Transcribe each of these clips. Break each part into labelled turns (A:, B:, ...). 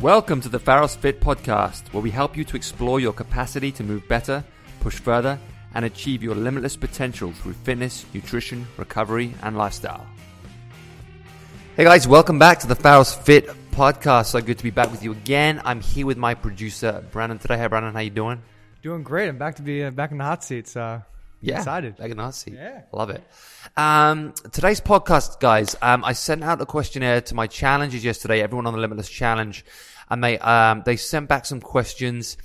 A: Welcome to the Pharos Fit podcast, where we help you to explore your capacity to move better, push further, and achieve your limitless potential through fitness, nutrition, recovery, and lifestyle. Hey guys, welcome back to the Pharos Fit podcast. So good to be back with you again. I'm here with my producer Brandon today. Hey Brandon, how you doing?
B: Doing great. I'm back to be uh, back in the hot seat. So
A: Yeah,
B: excited.
A: Back in the hot seat.
B: Yeah.
A: love it. Um, today's podcast, guys. Um, I sent out a questionnaire to my challenges yesterday. Everyone on the Limitless Challenge, and they um, they sent back some questions,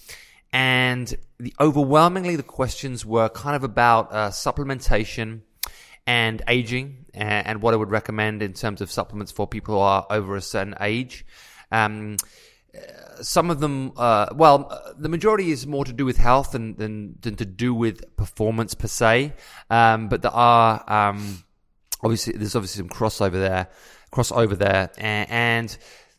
A: and the overwhelmingly the questions were kind of about uh, supplementation and aging, and, and what I would recommend in terms of supplements for people who are over a certain age. Um, some of them, uh, well, the majority is more to do with health than, than, than to do with performance per se. Um, but there are, um, obviously, there's obviously some crossover there, crossover there. And, and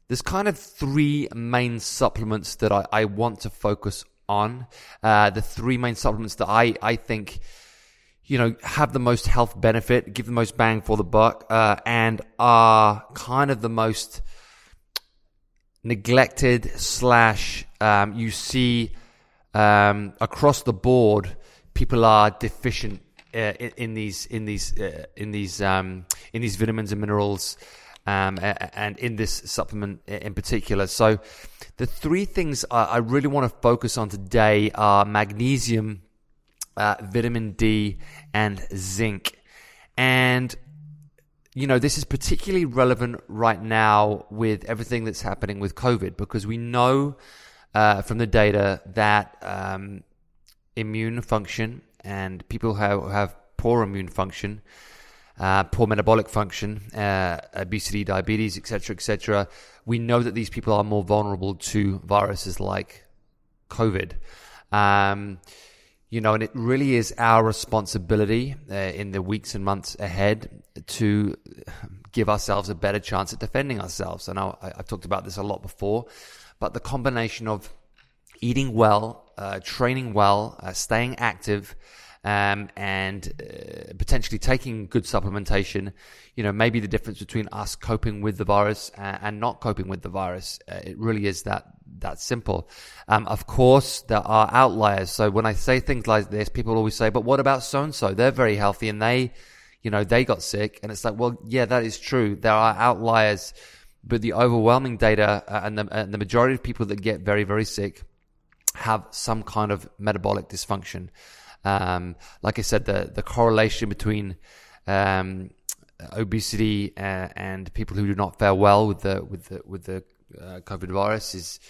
A: there's kind of three main supplements that I, I want to focus on. Uh, the three main supplements that I, I think, you know, have the most health benefit, give the most bang for the buck, uh, and are kind of the most, neglected slash um, you see um, across the board people are deficient uh, in, in these in these uh, in these um, in these vitamins and minerals um, and in this supplement in particular. So the three things I, really want to focus on today are magnesium, uh, vitamin D, and zinc. And you know, this is particularly relevant right now with everything that's happening with COVID because we know uh, from the data that um, immune function and people who have poor immune function, uh, poor metabolic function, uh, obesity, diabetes, etc., etc., we know that these people are more vulnerable to viruses like COVID. Um, you know, and it really is our responsibility uh, in the weeks and months ahead to give ourselves a better chance at defending ourselves. And I, I've talked about this a lot before, but the combination of eating well, uh, training well, uh, staying active, um, and uh, potentially taking good supplementation, you know, maybe the difference between us coping with the virus and, and not coping with the virus. Uh, it really is that that simple. Um, of course, there are outliers. So when I say things like this, people always say, "But what about so and so? They're very healthy and they, you know, they got sick." And it's like, well, yeah, that is true. There are outliers, but the overwhelming data uh, and the and the majority of people that get very very sick have some kind of metabolic dysfunction. Um, like I said, the the correlation between um, obesity uh, and people who do not fare well with the with the with the uh, COVID virus is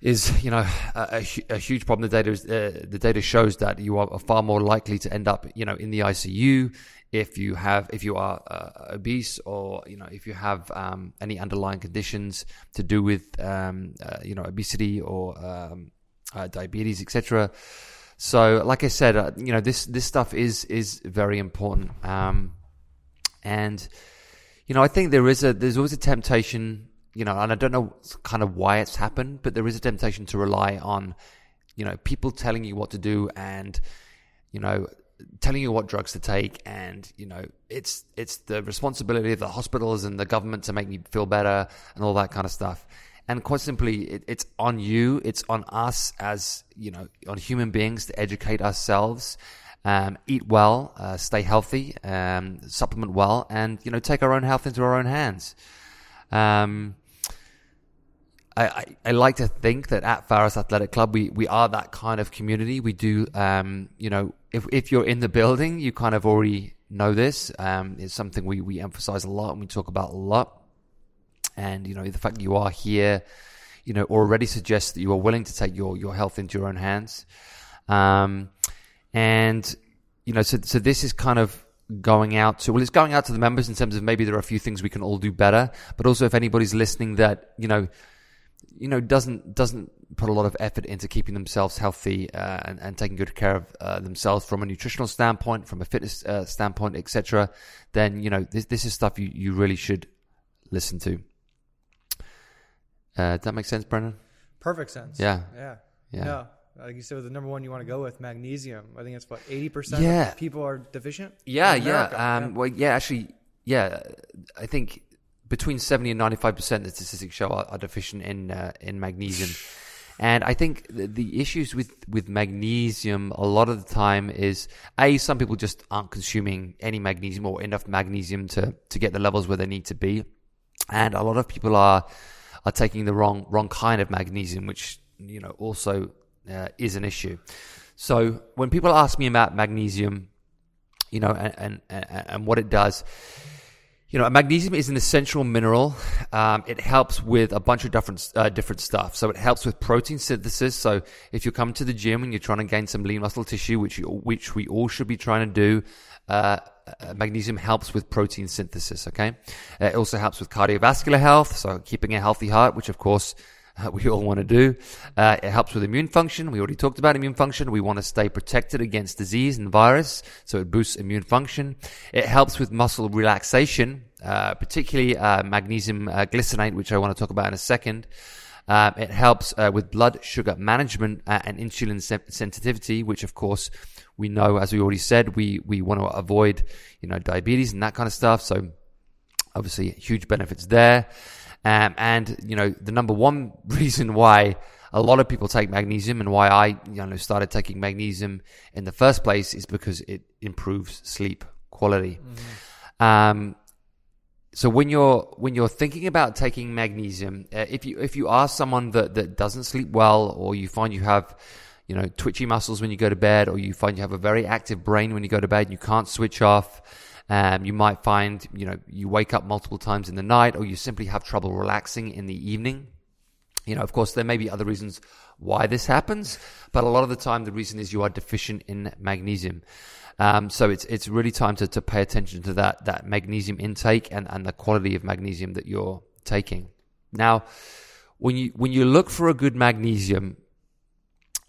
A: is you know a, a, huge problem. The data is, uh, the data shows that you are far more likely to end up you know in the ICU if you have if you are uh, obese or you know if you have um, any underlying conditions to do with um, uh, you know obesity or um, uh, diabetes etc. So, like I said, uh, you know this this stuff is is very important, um, and you know I think there is a there's always a temptation, you know, and I don't know kind of why it's happened, but there is a temptation to rely on, you know, people telling you what to do and you know telling you what drugs to take and you know it's it's the responsibility of the hospitals and the government to make me feel better and all that kind of stuff and quite simply it, it's on you it's on us as you know on human beings to educate ourselves um, eat well uh, stay healthy um, supplement well and you know take our own health into our own hands um, I, I, I like to think that at Pharos Athletic Club we, we are that kind of community. We do, um, you know, if if you're in the building, you kind of already know this. Um, it's something we we emphasize a lot and we talk about a lot. And you know, the fact that you are here, you know, already suggests that you are willing to take your your health into your own hands. Um, and you know, so so this is kind of going out to well, it's going out to the members in terms of maybe there are a few things we can all do better, but also if anybody's listening that you know you know doesn't doesn't put a lot of effort into keeping themselves healthy uh, and, and taking good care of uh, themselves from a nutritional standpoint, from a fitness uh, standpoint, etc., then you know this this is stuff you, you really should listen to. Uh, does that make sense, Brendan?
B: Perfect sense.
A: Yeah.
B: Yeah.
A: Yeah.
B: No. Like you said, the number one you want to go with magnesium. I think it's what eighty percent
A: Yeah.
B: of people are deficient.
A: Yeah, yeah. Um, Well, yeah, actually, yeah. I think between 70 and 95 percent, of the statistics show, are, are deficient in uh, in magnesium. And I think the, the issues with, with magnesium a lot of the time is a some people just aren't consuming any magnesium or enough magnesium to to get the levels where they need to be, and a lot of people are are taking the wrong wrong kind of magnesium, which you know also uh, is an issue. So when people ask me about magnesium, you know, and and, and what it does, you know, magnesium is an essential mineral. Um, it helps with a bunch of different uh, different stuff. So it helps with protein synthesis. So if you come to the gym and you're trying to gain some lean muscle tissue, which you, which we all should be trying to do, uh, uh, magnesium helps with protein synthesis. Okay, uh, it also helps with cardiovascular health. So keeping a healthy heart, which of course we all want to do. Uh, it helps with immune function. We already talked about immune function. We want to stay protected against disease and virus, so it boosts immune function. It helps with muscle relaxation, uh, particularly uh, magnesium glycinate, which I want to talk about in a second. It helps with blood sugar management and insulin se- sensitivity, which of course we know, as we already said, we we want to avoid, you know, diabetes and that kind of stuff. So obviously, huge benefits there. Um, and you know, the number one reason why a lot of people take magnesium and why I, you know, started taking magnesium in the first place is because it improves sleep quality. Mm-hmm. Um, so when you're when you're thinking about taking magnesium, uh, if you if you are someone that that doesn't sleep well, or you find you have you know twitchy muscles when you go to bed, or you find you have a very active brain when you go to bed, and you can't switch off um, you might find, you know, you wake up multiple times in the night or you simply have trouble relaxing in the evening. You know, of course, there may be other reasons why this happens, but a lot of the time the reason is you are deficient in magnesium. Um, so it's it's really time to, to pay attention to that that magnesium intake and, and the quality of magnesium that you're taking. Now, when you when you look for a good magnesium,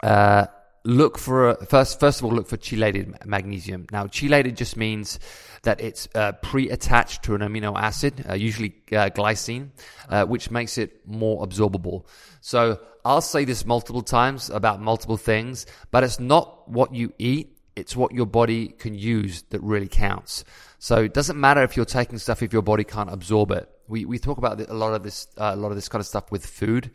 A: uh, look for a, first first of all look for chelated magnesium. Now, chelated just means that it's uh, pre-attached to an amino acid, uh, usually uh, glycine, uh, which makes it more absorbable. So I'll say this multiple times about multiple things, but it's not what you eat; it's what your body can use that really counts. So it doesn't matter if you're taking stuff if your body can't absorb it. We we talk about a lot of this uh, a lot of this kind of stuff with food.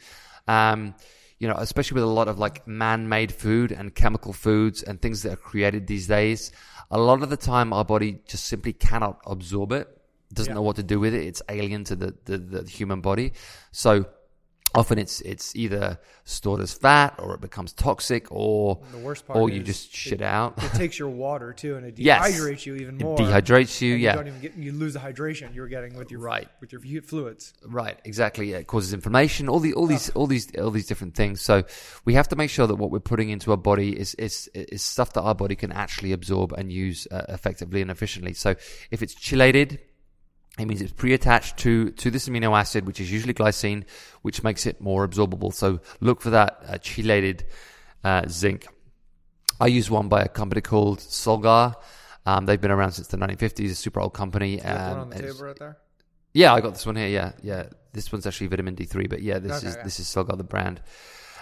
A: Um, you know, especially with a lot of like man-made food and chemical foods and things that are created these days, a lot of the time our body just simply cannot absorb it, doesn't yeah. know what to do with it. It's alien to the, the, the human body. So often it's it's either stored as fat or it becomes toxic or
B: the worst part
A: or you just shit
B: it,
A: out.
B: It takes your water too and it
A: dehydrates
B: yes. you even more.
A: It dehydrates you, yeah.
B: You, don't even get, you lose the hydration you were getting with your
A: right.
B: with your fluids.
A: Right, exactly. Yeah, it causes inflammation, all the all these all these all these different things. So we have to make sure that what we're putting into our body is is is stuff that our body can actually absorb and use uh, effectively and efficiently. So if it's chelated, it means it's pre-attached to, to this amino acid, which is usually glycine, which makes it more absorbable. So look for that uh, chelated uh, zinc. I use one by a company called Solgar. Um, they've been around since the 1950s, a super old company.
B: Um, on the table right there?
A: Yeah, I got this one here. Yeah, yeah. This one's actually vitamin D3, but yeah, this okay, is yeah. this is Solgar the brand.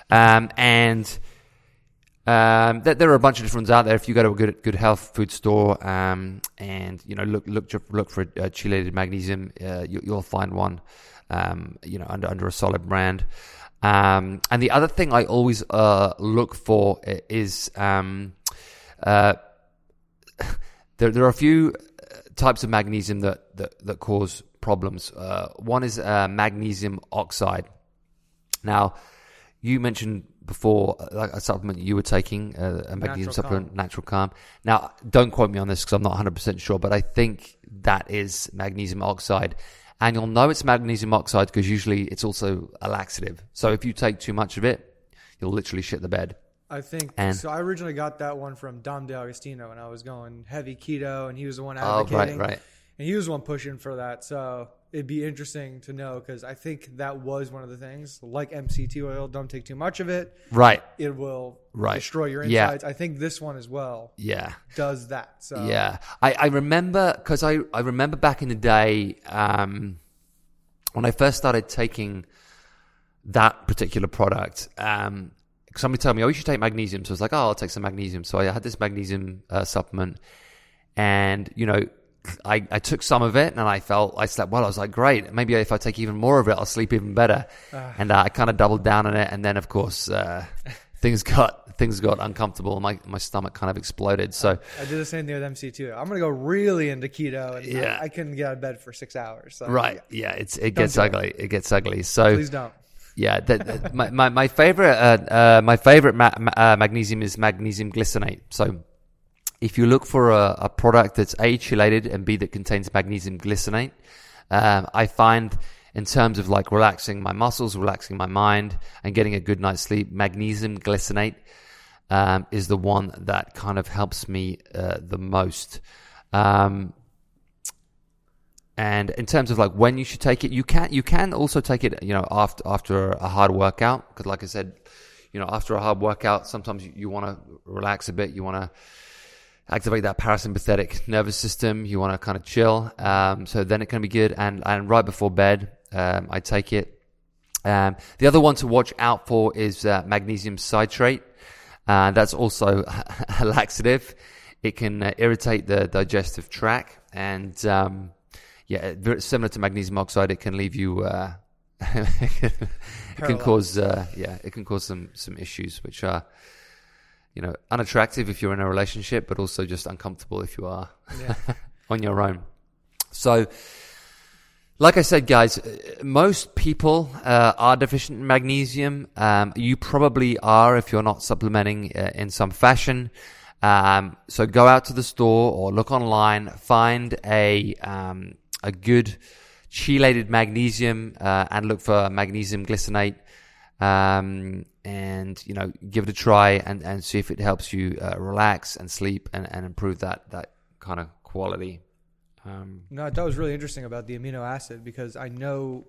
A: Um, and um, there, are a bunch of different ones out there. If you go to a good good health food store um, and you know look look look for uh, chelated magnesium, uh, you, will find one. Um, you know under under a solid brand. Um, and the other thing I always uh, look for is um, uh, there there are a few types of magnesium that that, that cause problems. Uh, one is uh, magnesium oxide. Now you mentioned before like a supplement you were taking, uh, a magnesium natural supplement, calm. Natural Calm. Now, don't quote me on this because I'm not 100% sure, but I think that is magnesium oxide. And you'll know it's magnesium oxide because usually it's also a laxative. So if you take too much of it, you'll literally shit the bed.
B: I think and, so. I originally got that one from Dom D'Agostino, and I was going heavy keto, and he was the one advocating.
A: Oh, right, right.
B: And he was the one pushing for that. So it'd be interesting to know because I think that was one of the things. Like MCT oil, don't take too much of it.
A: Right.
B: It will
A: right.
B: destroy your insides. Yeah. I think this one as well.
A: Yeah.
B: Does that. So
A: yeah, I I remember because I I remember back in the day um, when I first started taking that particular product. Um, somebody told me, "Oh, you should take magnesium." So I was like, "Oh, I'll take some magnesium." So I had this magnesium uh, supplement, and you know I, I took some of it and I felt I slept well. I was like, great. Maybe if I take even more of it, I'll sleep even better.
B: Ah.
A: and uh, I kind of doubled down on it. And then, of course, uh, things got things got uncomfortable. And My my stomach kind of exploded. So
B: I did the same thing with MCT. I'm gonna go really into keto, and
A: Yeah.
B: I, I couldn't get out of bed for six hours. So
A: right, yeah, it's it
B: Don't
A: gets
B: do it.
A: ugly. It gets ugly. So
B: Please don't.
A: Yeah, the, the- my, my my favorite uh, uh, my favorite ma- ma- uh, magnesium is magnesium glycinate. So, if you look for a, a product that's a chelated and b that contains magnesium glycinate, um, I find in terms of like relaxing my muscles, relaxing my mind, and getting a good night's sleep, magnesium glycinate um, is the one that kind of helps me uh, the most. Um, and in terms of like when you should take it, you can you can also take it, you know, after after a hard workout because, like I said, you know, after a hard workout, sometimes you, you want to relax a bit, you want to activate that parasympathetic nervous system, you want to kind of chill. Um, so then it can be good. And and right before bed, um, I take it. Um, the other one to watch out for is uh, magnesium citrate. Uh, that's also a laxative. It can uh, irritate the digestive tract and. Um, yeah, very similar to magnesium oxide, it can leave you. Uh, it can cause, uh, yeah, it can cause some some issues which are, you know, unattractive if you're in a relationship, but also just uncomfortable if you are
B: Yeah.
A: on your own. So, like I said, guys, most people uh, are deficient in magnesium. Um, you probably are if you're not supplementing uh, in some fashion. Um, so go out to the store or look online, find a um, a good chelated magnesium, uh, and look for magnesium glycinate. Um, and you know, give it a try and, and see if it helps you uh, relax and sleep and, and improve that that kind of quality. Um,
B: No, that was really interesting about the amino acid because I know,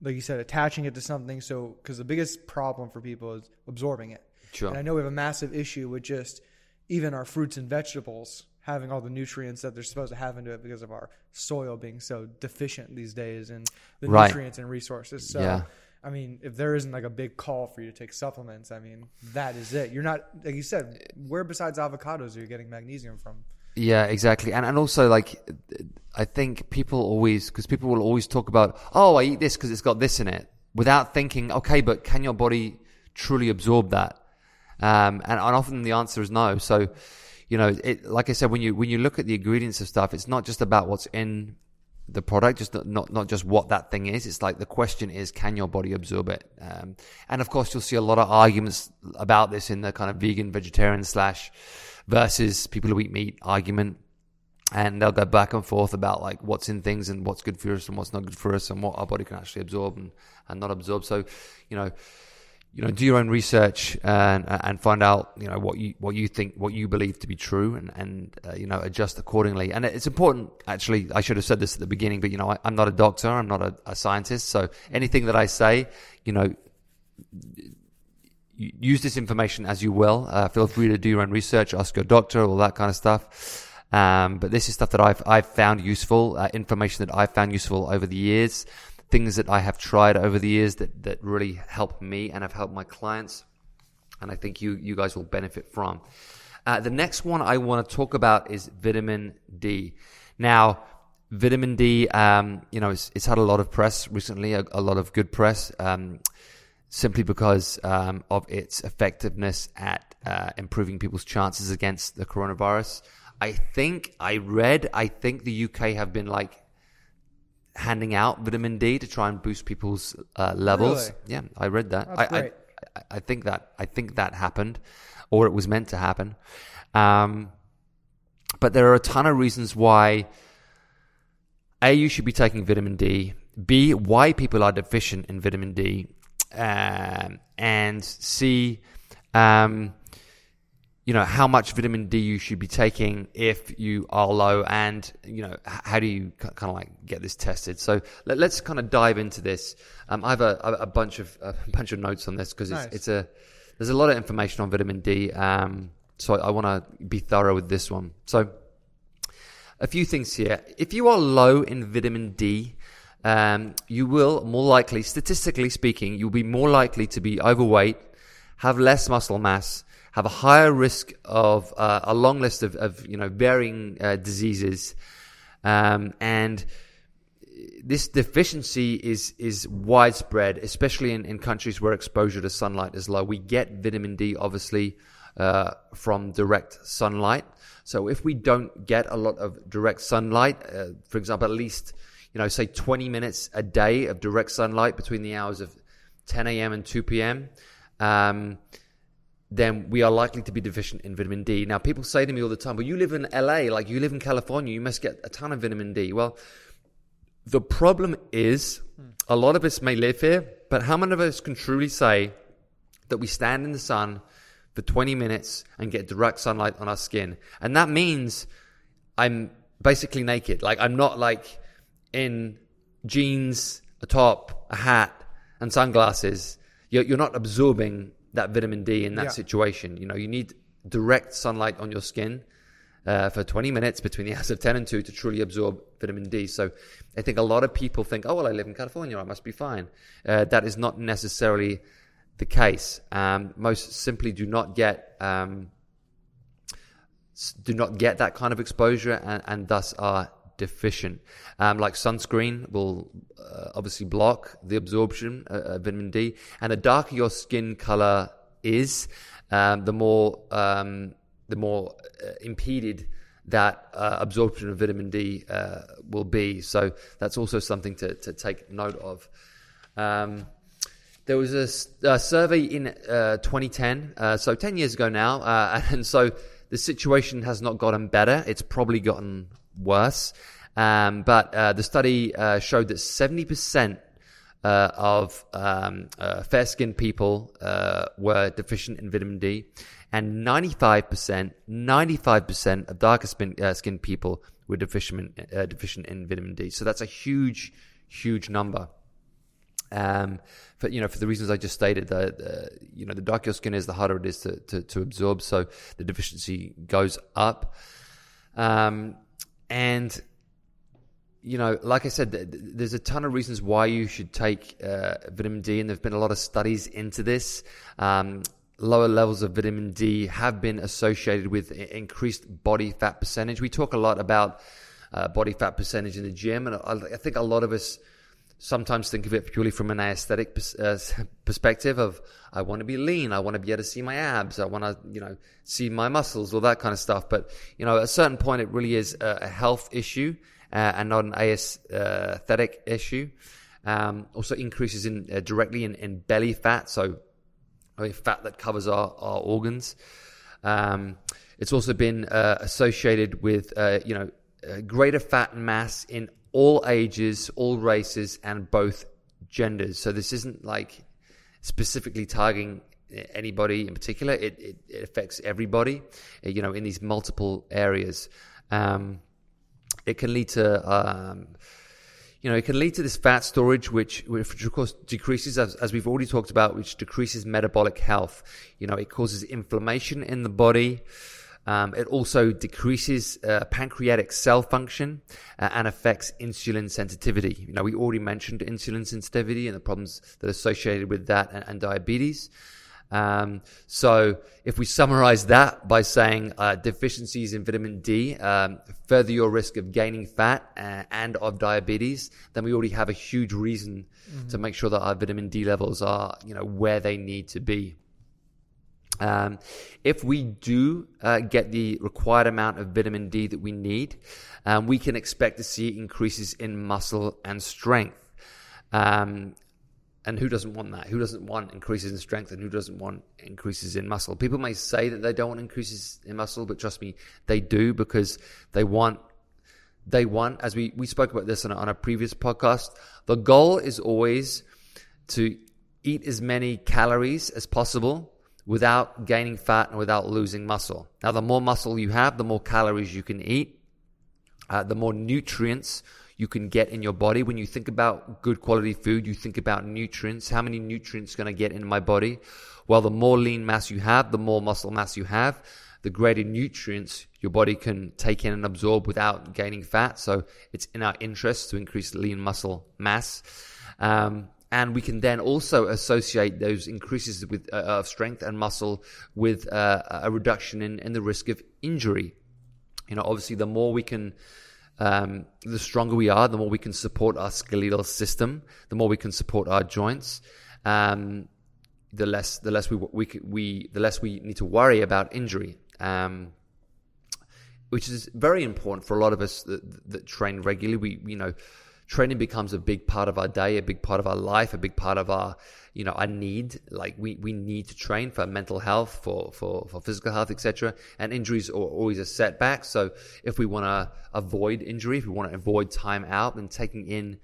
B: like you said, attaching it to something. So, because the biggest problem for people is absorbing it.
A: sure.
B: And I know we have a massive issue with just even our fruits and vegetables having all the nutrients that they're supposed to have into it because of our soil being so deficient these days and the
A: Right.
B: nutrients and resources. So,
A: Yeah.
B: I mean, if there isn't like a big call for you to take supplements, I mean, that is it. You're not, like you said, where besides avocados are you getting magnesium from?
A: Yeah, exactly. And and also like I think people always because people will always talk about oh I eat this because it's got this in it without thinking okay but can your body truly absorb that? Um, and, and often the answer is no. So you know it like I said when you when you look at the ingredients of stuff it's not just about what's in the product just not, not not just what that thing is. It's like the question is can your body absorb it? Um, and of course you'll see a lot of arguments about this in the kind of vegan vegetarian slash versus people who eat meat argument. And they'll go back and forth about like what's in things and what's good for us and what's not good for us and what our body can actually absorb and, and not absorb. So you know you know do your own research and and find out you know what you what you think what you believe to be true and and uh, you know adjust accordingly and it's important actually I should have said this at the beginning but you know I, I'm not a doctor I'm not a, a scientist so anything that I say you know use this information as you will. Uh, feel free to do your own research, ask your doctor, all that kind of stuff. Um, but this is stuff that I've I've found useful, uh, information that I've found useful over the years, things that I have tried over the years that that really helped me and have helped my clients, and I think you you guys will benefit from. Uh, the next one I want to talk about is vitamin D. Now, vitamin D, um, you know, it's, it's had a lot of press recently, a, a lot of good press. Um, simply because um, of its effectiveness at uh, improving people's chances against the coronavirus. I think I read, I think the UK have been like handing out vitamin D to try and boost people's uh, levels.
B: Really?
A: Yeah, I read that.
B: That's
A: I,
B: great.
A: I, I think that I think that happened, or it was meant to happen. Um, but there are a ton of reasons why a you should be taking vitamin D. B why people are deficient in vitamin D, um, and C, um, you know how much vitamin D you should be taking if you are low, and you know how do you kind of like get this tested. So let, us kind of dive into this. Um, I have a, a bunch of a bunch of notes on this because it's,
B: Nice.
A: it's a there's a lot of information on vitamin D. Um, so I, I want to be thorough with this one. So a few things here. If you are low in vitamin D, um, you will more likely, statistically speaking, you'll be more likely to be overweight, have less muscle mass, have a higher risk of uh, a long list of, of you know varying uh, diseases, um, and this deficiency is is widespread, especially in, in countries where exposure to sunlight is low. We get vitamin D, obviously, uh, from direct sunlight. So if we don't get a lot of direct sunlight, uh, for example, at least you know, say 20 minutes a day of direct sunlight between the hours of 10 a.m. and 2 p.m., um, then we are likely to be deficient in vitamin D. Now, people say to me all the time, "Well, you live in LA, like you live in California, you must get a ton of vitamin D." Well, the problem is a lot of us may live here, but how many of us can truly say that we stand in the sun for 20 minutes and get direct sunlight on our skin? And that means I'm basically naked. Like I'm not like in jeans, a top, a hat, and sunglasses. You're, you're not absorbing that vitamin D in that
B: Yeah.
A: situation. You know, you need direct sunlight on your skin uh, for 20 minutes between the hours of 10 and 2 to truly absorb vitamin D. So I think a lot of people think, oh, well, I live in California, I must be fine. Uh, that is not necessarily the case. Um, most simply do not get. Um, do not get that kind of exposure and, and thus are deficient. Um, like sunscreen will uh, obviously block the absorption uh, of vitamin D, and the darker your skin color is, um, the more um, the more uh, impeded that uh, absorption of vitamin D uh, will be. So that's also something to, to take note of. Um, there was a survey in uh, 2010, uh, so 10 years ago now, uh, and so the situation has not gotten better. It's probably gotten worse. Um, but uh, the study uh, showed that 70% uh, of um, uh, fair skinned people uh, were deficient in vitamin D, and 95%, 95% of darker uh, skinned people were deficient, deficient in vitamin D. So that's a huge, huge number um, for you know for the reasons I just stated. The, the you know the darker your skin is, the harder it is to, to, to absorb. So the deficiency goes up, um, and you know, like I said, th- th- there's a ton of reasons why you should take uh, vitamin D, and there've been a lot of studies into this. Um, lower levels of vitamin D have been associated with increased body fat percentage. We talk a lot about uh, body fat percentage in the gym, and I, I think a lot of us sometimes think of it purely from an aesthetic pers- uh, perspective of I want to be lean, I want to be able to see my abs, I want to you know see my muscles, all that kind of stuff. But you know, at a certain point, it really is a, a health issue uh, and not an aesthetic issue. Um, also, increases in uh, directly in, in belly fat, so I mean, fat that covers our, our organs. Um, it's also been uh, associated with, uh, you know, uh, greater fat mass in all ages, all races, and both genders. So this isn't like specifically targeting anybody in particular. It, it, it affects everybody, uh, you know, in these multiple areas. Um, it can lead to um, you know, it can lead to this fat storage, which, which of course decreases, as, as we've already talked about, which decreases metabolic health. You know, it causes inflammation in the body. Um, it also decreases uh, pancreatic cell function uh, and affects insulin sensitivity. You know, we already mentioned insulin sensitivity and the problems that are associated with that and, and diabetes. Um, so if we summarize that by saying uh, deficiencies in vitamin D um, further your risk of gaining fat uh, and of diabetes, then we already have a huge reason to make sure that our vitamin D levels are, you know, where they need to be. Um, if we do uh, get the required amount of vitamin D that we need, um, we can expect to see increases in muscle and strength. Um, and who doesn't want that? Who doesn't want increases in strength and who doesn't want increases in muscle? People may say that they don't want increases in muscle, but trust me, they do because they want, they want, as we, we spoke about this on a, on a previous podcast, the goal is always to eat as many calories as possible without gaining fat and without losing muscle. Now, the more muscle you have, the more calories you can eat, uh, the more nutrients you can get in your body. When you think about good quality food, you think about nutrients. How many nutrients going to get in my body? Well, the more lean mass you have, the more muscle mass you have, the greater nutrients your body can take in and absorb without gaining fat. So it's in our interest to increase lean muscle mass. Um, and we can then also associate those increases with, uh, of strength and muscle with uh, a reduction in, in the risk of injury. You know, obviously, the more we can um, the stronger we are, the more we can support our skeletal system, the more we can support our joints. Um, the less the less we we we the less we need to worry about injury. Um, which is very important for a lot of us that, that train regularly. We, you know, training becomes a big part of our day, a big part of our life, a big part of our, you know, our need. Like we, we need to train for mental health, for, for, for physical health, etc. And injuries are always a setback. So if we want to avoid injury, if we want to avoid time out, then taking in,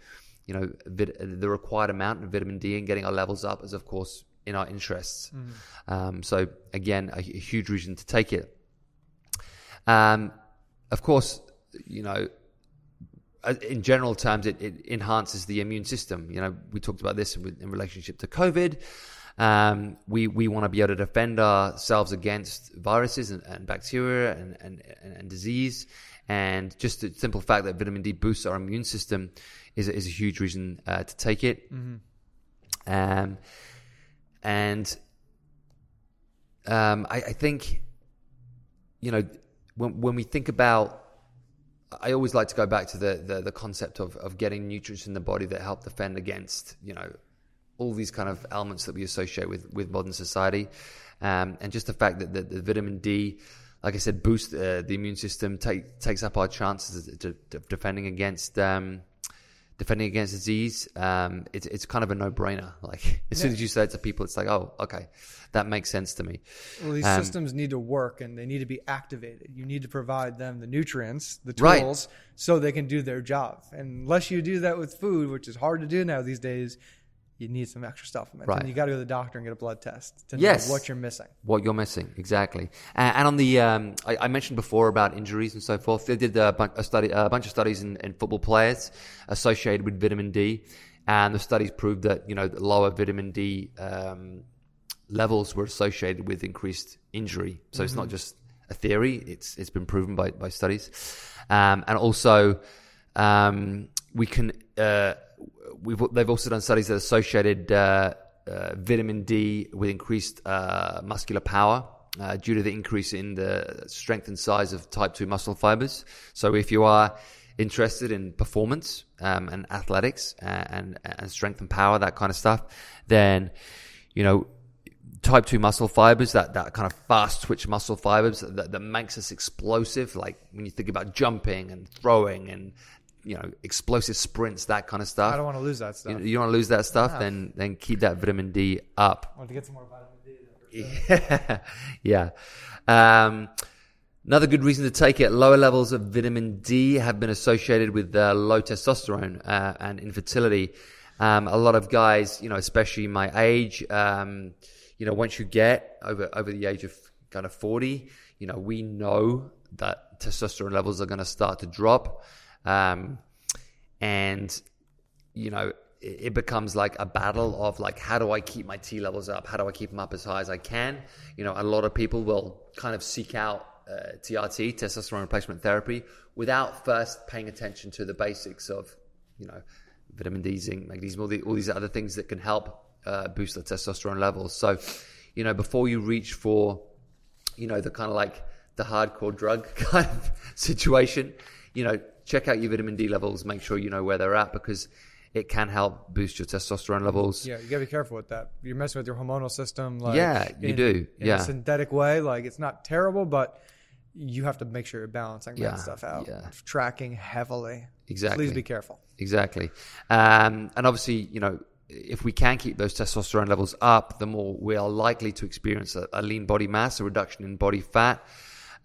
A: you know, vit- the required amount of vitamin D and getting our levels up is, of course, in our interests. Mm-hmm. Um, so again, a, a huge reason to take it. Um, of course, you know, in general terms, it, it, enhances the immune system. You know, we talked about this in, in relationship to COVID. Um, we we want to be able to defend ourselves against viruses and, and bacteria and, and, and, disease. And just the simple fact that vitamin D boosts our immune system is, is a huge reason uh, to take it. Mm-hmm. Um, and um, I, I think, you know, when when we think about I always like to go back to the, the, the concept of, of getting nutrients in the body that help defend against, you know, all these kind of elements that we associate with, with modern society. Um, and just the fact that the, the, vitamin D, like I said, boosts uh, the immune system, take, takes up our chances of defending against um, defending against disease, um, it's it's kind of a no brainer. Like as yeah. soon as you say it to people, it's like, oh, okay, that makes sense to me.
B: Well, these um, systems need to work and they need to be activated. You need to provide them the nutrients, the tools, right. so they can do their job. And unless you do that with food, which is hard to do now these days, you need some extra supplements. Right. And you got to go to the doctor and get a blood test to yes. know what you're missing.
A: What you're missing, exactly. And, and on the, um, I, I, mentioned before about injuries and so forth. They did a, a study, a bunch of studies in, in, football players associated with vitamin D, and the studies proved that you know lower vitamin D um, levels were associated with increased injury. So mm-hmm. it's not mm-hmm. just a theory; it's it's been proven by by studies, um, and also um, we can. Uh, we've they've also done studies that associated uh, uh, vitamin D with increased uh, muscular power. Uh, due to the increase in the strength and size of type 2 muscle fibers. So, if you are interested in performance um, and athletics and, and strength and power, that kind of stuff, then, you know, type 2 muscle fibers, that, that kind of fast twitch muscle fibers that, that makes us explosive. Like when you think about jumping and throwing and you know explosive sprints, that kind of stuff.
B: I don't want to lose that stuff.
A: You, you don't want to lose that stuff, yeah. then then keep that vitamin D up.
B: I want to get some more vitamin
A: D. Yeah, yeah. Um, another good reason to take it: lower levels of vitamin D have been associated with uh, low testosterone uh, and infertility. Um, a lot of guys, you know, especially my age, um, you know, once you get over over the age of kind of forty, you know, we know that testosterone levels are going to start to drop. Um, and, you know, it, becomes like a battle of like, how do I keep my T levels up? How do I keep them up as high as I can? You know, a lot of people will kind of seek out uh, TRT, testosterone replacement therapy, without first paying attention to the basics of, you know, vitamin D, zinc, magnesium, all, the, all these other things that can help uh, boost the testosterone levels. So, you know, before you reach for, you know, the kind of like the hardcore drug kind of situation, you know, check out your vitamin D levels, make sure you know where they're at because it can help boost your testosterone levels.
B: Yeah, you gotta be careful with that. You're messing with your hormonal system. Like,
A: yeah, you
B: in,
A: do.
B: In
A: yeah,
B: a synthetic way. Like it's not terrible, but you have to make sure you're balancing yeah, that stuff out. Yeah. Tracking heavily.
A: Exactly.
B: Please be careful.
A: Exactly. Um, and obviously, you know, if we can keep those testosterone levels up, the more we are likely to experience a, a lean body mass, a reduction in body fat,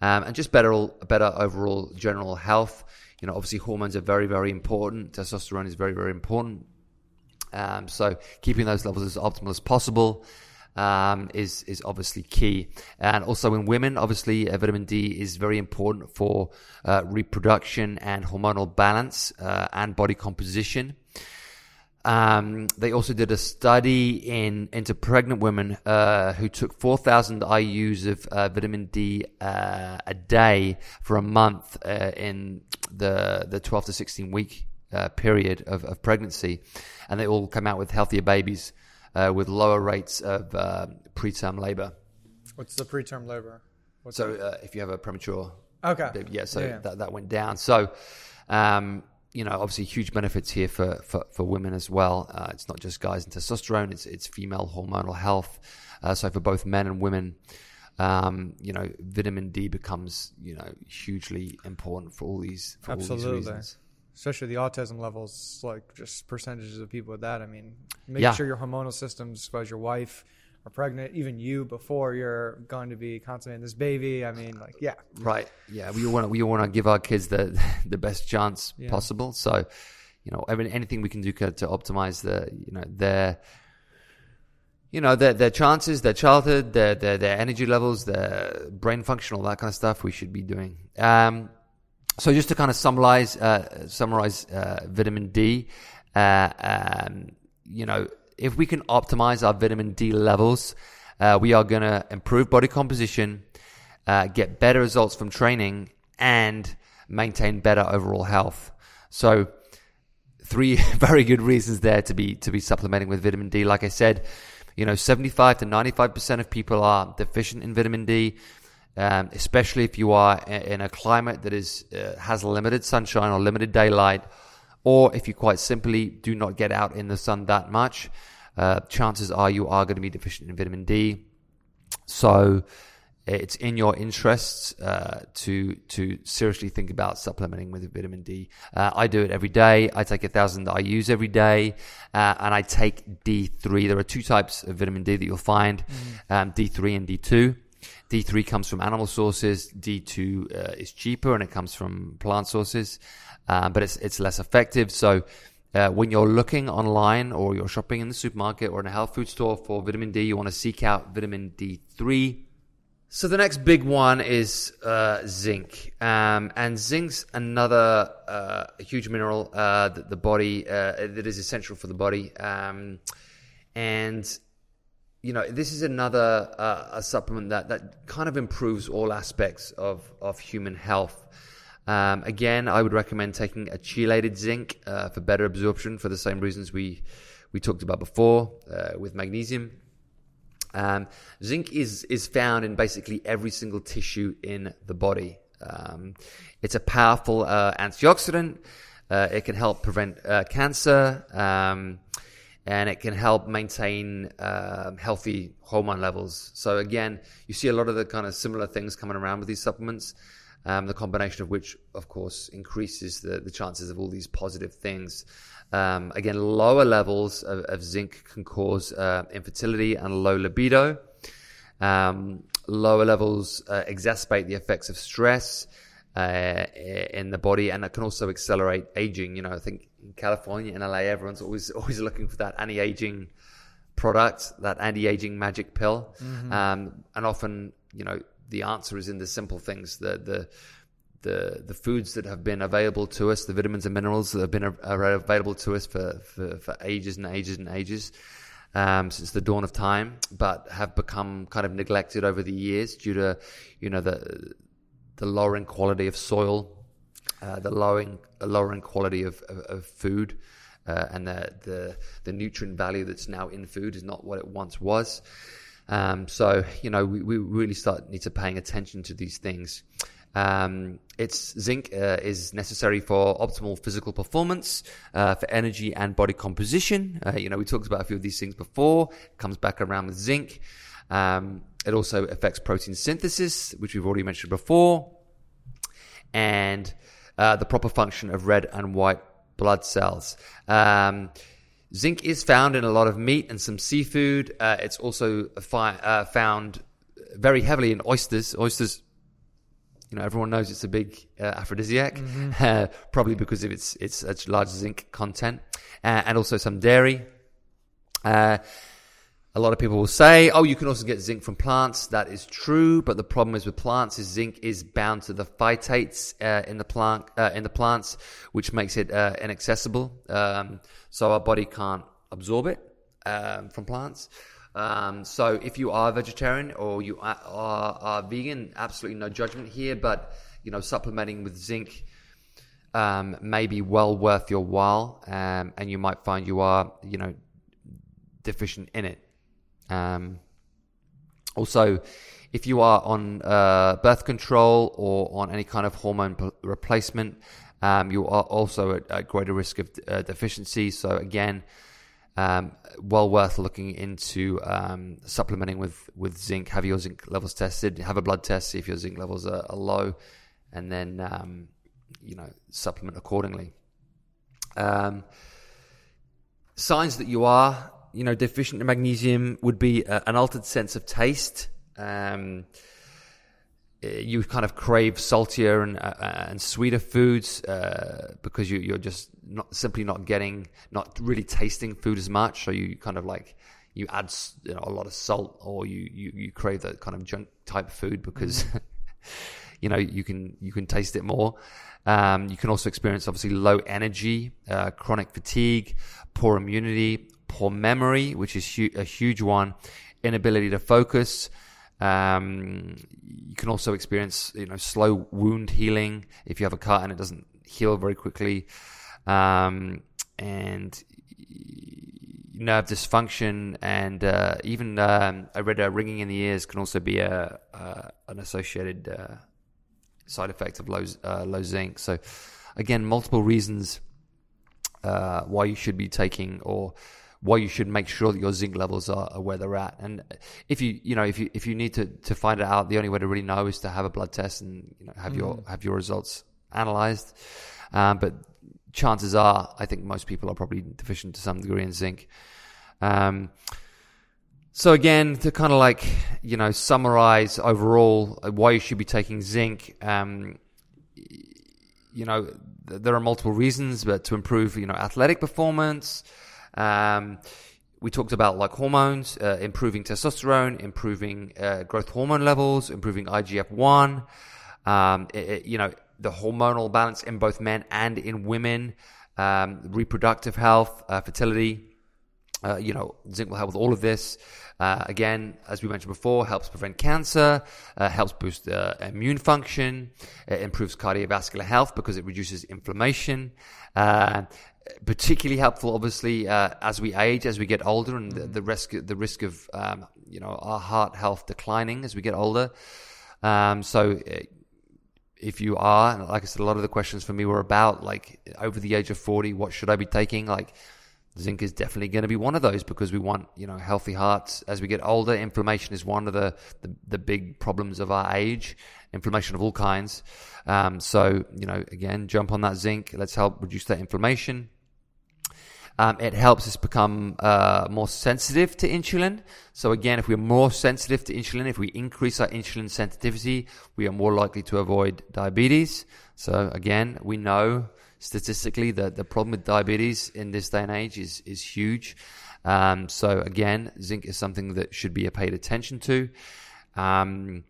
A: um, and just better, better overall general health. You know, obviously hormones are very, very important. Testosterone is very, very important. Um, so keeping those levels as optimal as possible um, is is obviously key. And also in women, obviously, uh, vitamin D is very important for uh, reproduction and hormonal balance uh, and body composition. Um, they also did a study in into pregnant women uh, who took 4,000 IU's of uh, vitamin D uh, a day for a month uh, in the the 12 to 16 week uh, period of, of, pregnancy, and they all come out with healthier babies uh, with lower rates of preterm labor.
B: What's the preterm labor? What's
A: so if you have a premature
B: okay,
A: baby, yeah, so yeah, yeah. That, that went down. So Um, you know, obviously huge benefits here for, for, for women as well. Uh, it's not just guys and testosterone, it's, it's female hormonal health. Uh, so for both men and women, um, you know, vitamin D becomes, you know, hugely important for all these, for
B: Absolutely.
A: all these reasons.
B: Especially the autism levels, like just percentages of people with that. I mean, make
A: Yeah.
B: sure your hormonal systems, as your wife are pregnant, even you before you're going to be consummating this baby. I mean, like, yeah,
A: Right. Yeah. We want to we want to give our kids the the best chance
B: Yeah.
A: possible. So, you know, I mean, anything we can do to to optimize the you know their you know their their chances, their childhood, their their their energy levels, their brain function, all that kind of stuff. We should be doing. Um, so just to kind of summarize uh, summarize uh, vitamin D, uh, um, you know, if we can optimize our vitamin D levels, uh, we are going to improve body composition, uh, get better results from training, and maintain better overall health. So three very good reasons there to be to be supplementing with vitamin D. Like I said, you know, 75 to 95 percent of people are deficient in vitamin D, um, especially if you are in a climate that is uh, has limited sunshine or limited daylight, or if you quite simply do not get out in the sun that much. Uh, chances are you are going to be deficient in vitamin D. So it's in your interests uh, to to seriously think about supplementing with vitamin D. Uh, I do it every day. I take a thousand that I use every day, uh, and I take D3. There are two types of vitamin D that you'll find: um, D3 and D2. D3 comes from animal sources. D2 uh, is cheaper and it comes from plant sources, uh, but it's it's less effective. So uh, when you're looking online or you're shopping in the supermarket or in a health food store for vitamin D, you want to seek out vitamin D3. So the next big one is uh, zinc, um, and zinc's another uh, huge mineral uh, that the body uh, that is essential for the body, um, and you know this is another uh, a supplement that that kind of improves all aspects of of human health. Um, again, I would recommend taking a chelated zinc uh, for better absorption for the same reasons we we talked about before uh, with magnesium. Um, zinc is is found in basically every single tissue in the body. Um, it's a powerful uh, antioxidant. Uh, it can help prevent uh, cancer, um, and it can help maintain um healthy hormone levels. So again, you see a lot of the kind of similar things coming around with these supplements. Um, the combination of which, of course, increases the, the chances of all these positive things. Um, again, lower levels of, of zinc can cause uh, infertility and low libido. Um, lower levels uh, exacerbate the effects of stress uh, in the body, and it can also accelerate aging. You know, I think in California and LA, everyone's always always looking for that anti-aging product, that anti-aging magic pill, um, and often, you know, the answer is in the simple things, the the the the foods that have been available to us, the vitamins and minerals that have been available to us for, for, for ages and ages and ages um, since the dawn of time, but have become kind of neglected over the years due to you know the the lowering quality of soil, uh, the lowering lowering quality of of, of food. Uh, and the, the the nutrient value that's now in food is not what it once was. Um, so you know we, we really start need to paying attention to these things. Um, it's zinc uh, is necessary for optimal physical performance, uh, for energy and body composition. Uh, you know we talked about a few of these things before. It comes back around with zinc. Um, it also affects protein synthesis, which we've already mentioned before, and uh, the proper function of red and white blood cells. Um, zinc is found in a lot of meat and some seafood. Uh, it's also fi- uh, found very heavily in oysters. Oysters, you know, everyone knows it's a big uh, aphrodisiac, uh, probably because of its its large zinc content, uh, and also some dairy. A lot of people will say, "Oh, you can also get zinc from plants." That is true, but the problem is with plants is zinc is bound to the phytates uh, in the plant uh, in the plants, which makes it uh, inaccessible. Um, so our body can't absorb it um, from plants. Um, so if you are a vegetarian or you are, are, are vegan, absolutely no judgment here, but you know supplementing with zinc um, may be well worth your while, um, and you might find you are you know deficient in it. Um, also, if you are on uh, birth control or on any kind of hormone p- replacement, um, you are also at, at greater risk of uh, deficiency. So again, um, well worth looking into um, supplementing with with zinc. Have your zinc levels tested. Have a blood test. See if your zinc levels are, are low, and then um, you know supplement accordingly. Um, signs that you are you know deficient in magnesium would be uh, an altered sense of taste. Um, you kind of crave saltier and uh, and sweeter foods uh, because you, you're just not simply not getting not really tasting food as much. So you kind of like you add you know, a lot of salt, or you, you you crave that kind of junk type food because mm. you know you can you can taste it more. Um, you can also experience obviously low energy, uh, chronic fatigue, poor immunity, poor memory, which is hu- a huge one, inability to focus. Um, you can also experience, you know, slow wound healing if you have a cut and it doesn't heal very quickly, um, and nerve dysfunction, and uh, even um, I read ringing in the ears can also be a, uh, an associated uh, side effect of low uh, low zinc. So, again, multiple reasons uh, why you should be taking or why you should make sure that your zinc levels are, are, where they're at. And if you you know if you if you need to to find it out, the only way to really know is to have a blood test and you know have mm. your have your results analyzed. Um, but chances are, I think most people are probably deficient to some degree in zinc. Um, so again, to kind of like you know summarize overall uh, why you should be taking zinc. Um, you know, there are multiple reasons, but to improve you know athletic performance. Um, we talked about like hormones, uh, improving testosterone, improving uh, growth hormone levels, improving IGF one. Um, you know the hormonal balance in both men and in women, um, reproductive health, uh, fertility. Uh, you know, zinc will help with all of this. Uh, again, as we mentioned before, helps prevent cancer, uh, helps boost uh, immune function, it improves cardiovascular health because it reduces inflammation, uh, particularly helpful, obviously, uh, as we age, as we get older, and the, the risk the risk of um, you know our heart health declining as we get older. Um, so, uh, if you are, like I said, a lot of the questions for me were about like over the age of forty, what should I be taking? Like, zinc is definitely going to be one of those because we want you know healthy hearts as we get older. Inflammation is one of the the, the big problems of our age. Inflammation of all kinds. Um, so you know, again, jump on that zinc. Let's help reduce that inflammation. Um, it helps us become uh, more sensitive to insulin. So again, if we're more sensitive to insulin, if we increase our insulin sensitivity, we are more likely to avoid diabetes. So again, we know statistically that the problem with diabetes in this day and age is is huge. Um, so again, zinc is something that should be paid attention to. Um,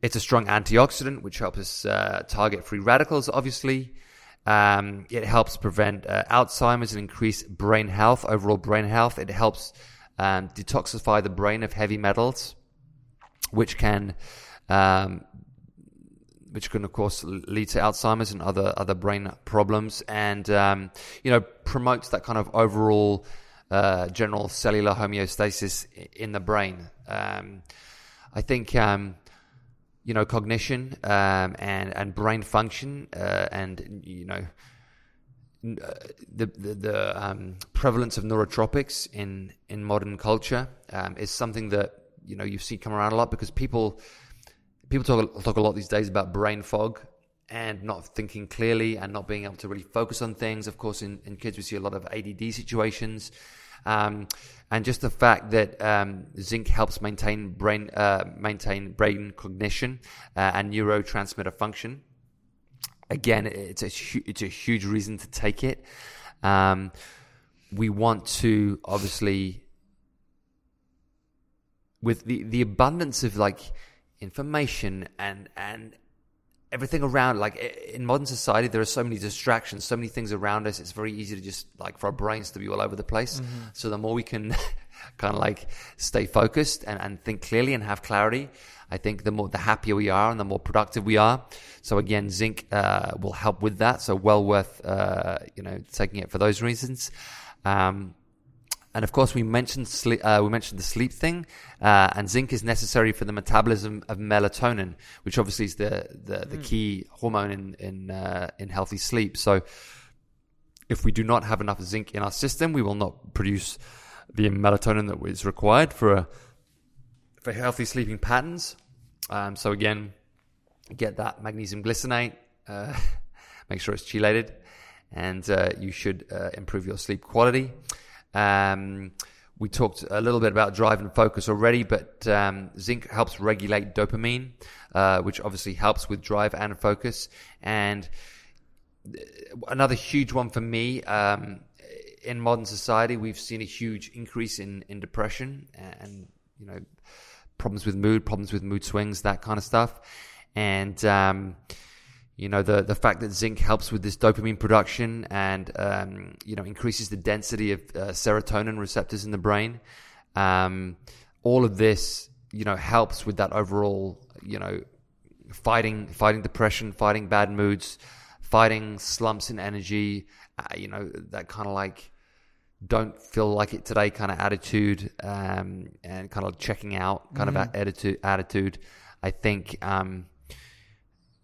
A: it's a strong antioxidant, which helps us uh, target free radicals, obviously. Um, it helps prevent uh, Alzheimer's and increase brain health, overall brain health. It helps um, detoxify the brain of heavy metals, which can, um, which can of course lead to Alzheimer's and other other brain problems, and um, you know promotes that kind of overall uh, general cellular homeostasis in the brain. Um, I think um, you know, cognition um, and and brain function uh, and you know uh, the the, the um, prevalence of neurotropics in in modern culture um, is something that you know you see come around a lot because people people talk talk a lot these days about brain fog and not thinking clearly and not being able to really focus on things. Of course, in, in kids we see a lot of ADD situations. Um, and just the fact that um, zinc helps maintain brain uh, maintain brain cognition uh, and neurotransmitter function. Again, it's a hu- it's a huge reason to take it. Um, we want to obviously with the the abundance of like information and and everything around like in modern society there are so many distractions so many things around us it's very easy to just like for our brains to be all over the place. Mm-hmm. so the more we can kind of like stay focused and, and think clearly and have clarity i think the more the happier we are and the more productive we are. So again zinc uh, will help with that. So well worth uh, you know taking it for those reasons. Um, and of course, we mentioned sleep, uh, we mentioned the sleep thing, uh, and zinc is necessary for the metabolism of melatonin, which obviously is the the, the key hormone in in uh, in healthy sleep. So, if we do not have enough zinc in our system, we will not produce the melatonin that is required for a, for healthy sleeping patterns. Um, so again, get that magnesium glycinate. Uh, make sure it's chelated, and uh, you should uh, improve your sleep quality. Um, we talked a little bit about drive and focus already, but um, zinc helps regulate dopamine, uh, which obviously helps with drive and focus. And another huge one for me um, in modern society, we've seen a huge increase in, in depression and, you know, problems with mood, problems with mood swings, that kind of stuff. And, um, you know, the, the fact that zinc helps with this dopamine production and, um, you know, increases the density of uh, serotonin receptors in the brain. Um, all of this, you know, helps with that overall, you know, fighting, fighting depression, fighting bad moods, fighting slumps in energy, uh, you know, that kind of like, don't feel like it today kind of attitude um, and kind of checking out kind mm-hmm. of attitude attitude i think um,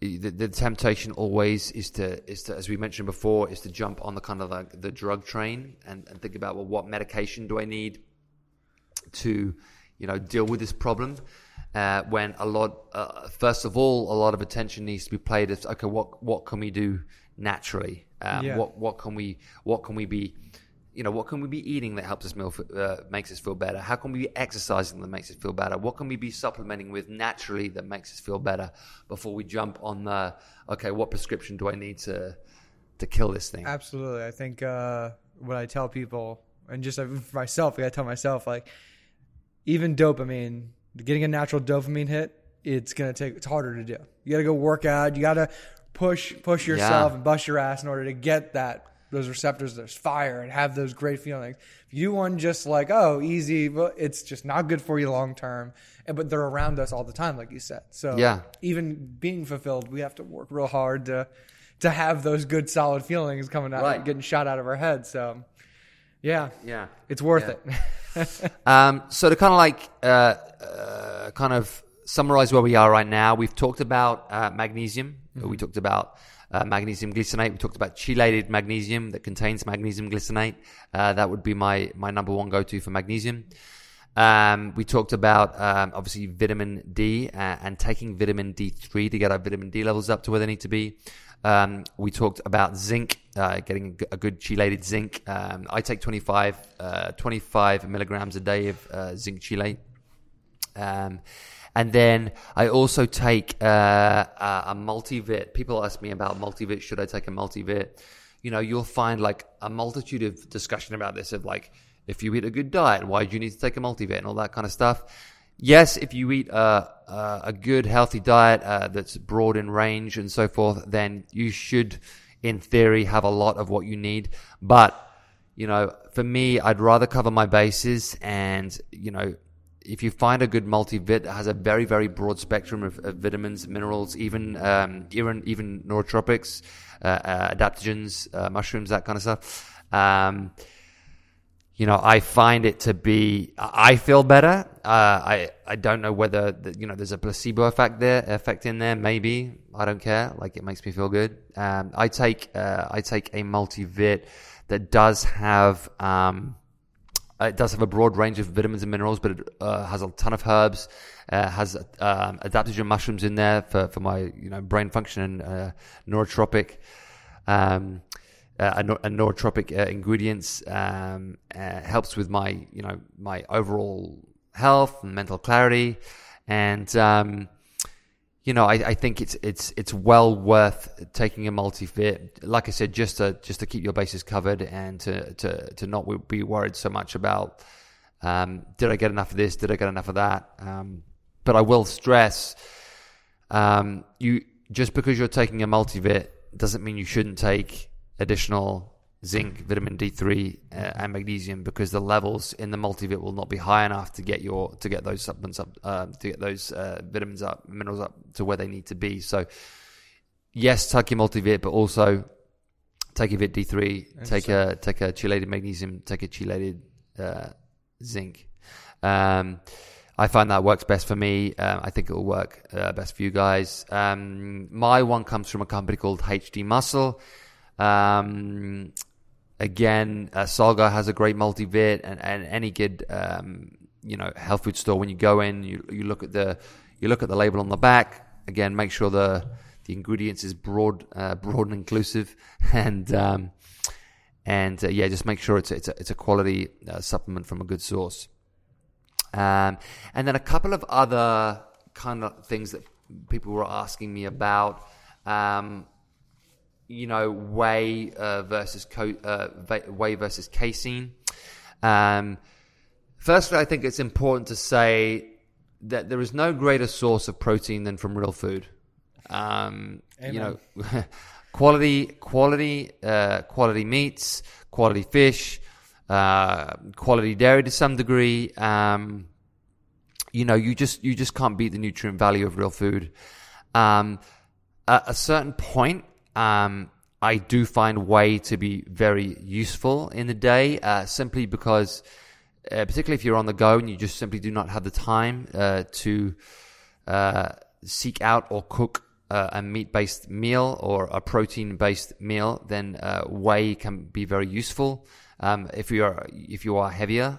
A: the, the, temptation always is to is to as we mentioned before is to jump on the kind of like the drug train and, and think about well what medication do i need to you know deal with this problem uh, when a lot uh, first of all a lot of attention needs to be paid as okay what what can we do naturally um, yeah. what what can we what can we be you know, what can we be eating that helps us feel, uh, makes us feel better? How can we be exercising that makes us feel better? What can we be supplementing with naturally that makes us feel better before we jump on the, okay, what prescription do I need to, to kill this thing?
B: Absolutely. I think, uh, what I tell people and just uh, for myself, I tell myself like, even dopamine, getting a natural dopamine hit, it's to take, it's harder to do. You got to go work out. You got to push, push yourself yeah. and bust your ass in order to get that those receptors, there's fire and have those great feelings. If you want just like, oh, easy, well, it's just not good for you long term. But they're around us all the time, like you said. So yeah. even being fulfilled, we have to work real hard to to have those good solid feelings coming out right. getting shot out of our head. So yeah.
A: Yeah.
B: It's worth
A: yeah. it. um, so to kind of like uh, uh, kind of summarize where we are right now, we've talked about uh, magnesium. Mm-hmm. We talked about uh, magnesium glycinate. We talked about chelated magnesium that contains magnesium glycinate. Uh, that would be my, my number one go to for magnesium. Um, we talked about um, obviously vitamin D uh, and taking vitamin D3 to get our vitamin D levels up to where they need to be. Um, we talked about zinc, uh, getting a good chelated zinc. Um, I take 25, uh, 25 milligrams a day of uh, zinc chelate. And then I also take uh, a multivit. People ask me about multivit. Should I take a multivit? You know, you'll find like a multitude of discussion about this of like, if you eat a good diet, why do you need to take a multivit and all that kind of stuff. Yes, if you eat a, a, a good, healthy diet uh, that's broad in range and so forth, then you should, in theory, have a lot of what you need. But, you know, for me, I'd rather cover my bases and, you know, if you find a good multivit, it has a very, very broad spectrum of, of vitamins, minerals, even um, even even neurotropics, uh, uh, adaptogens, uh, mushrooms, that kind of stuff. Um, you know, I find it to be. I feel better. Uh, I I don't know whether the, you know there's a placebo effect there, effect in there. Maybe I don't care. Like it makes me feel good. Um, I take uh, I take a multivit that does have. Um, it does have a broad range of vitamins and minerals, but it uh, has a ton of herbs. Uh, has um, adaptogen mushrooms in there for, for my you know brain function and uh, neurotropic um, uh, and neurotropic uh, ingredients. Um, helps with my you know my overall health and mental clarity, and um, you know, I, I, think it's it's it's well worth taking a multivit. Like I said, just to just to keep your bases covered and to to to not be worried so much about um, did I get enough of this? Did I get enough of that? Um, but I will stress, um, you just because you're taking a multivit doesn't mean you shouldn't take additional zinc, vitamin D3, uh, and magnesium because the levels in the multivit will not be high enough to get your to get those supplements up, uh, to get those uh, vitamins up, minerals up to where they need to be. So, yes, take your multivit, but also take a Vit D3, take a take a chelated magnesium, take a chelated uh, zinc. Um, I find that works best for me. Um, I think it will work uh, best for you guys. Um, my one comes from a company called HD Muscle. Um, again, uh, Solgar has a great multivit, and, and any good um, you know health food store when you go in, you you look at the you look at the label on the back. Again, make sure the the ingredients is broad, uh, broad and inclusive, and um, and uh, yeah, just make sure it's it's a, it's a quality uh, supplement from a good source. Um, and then a couple of other kind of things that people were asking me about. Um, you know, whey uh, versus co- uh, whey versus casein. Um, firstly, I think it's important to say that there is no greater source of protein than from real food. Um, you know, quality, quality, uh, quality meats, quality fish, uh, quality dairy to some degree. Um, you know, you just you just can't beat the nutrient value of real food. Um, at a certain point, um, I do find whey to be very useful in the day, uh, simply because, uh, particularly if you're on the go and you just simply do not have the time uh, to uh, seek out or cook uh, a meat-based meal or a protein-based meal, then uh, whey can be very useful. Um, if you are if you are heavier,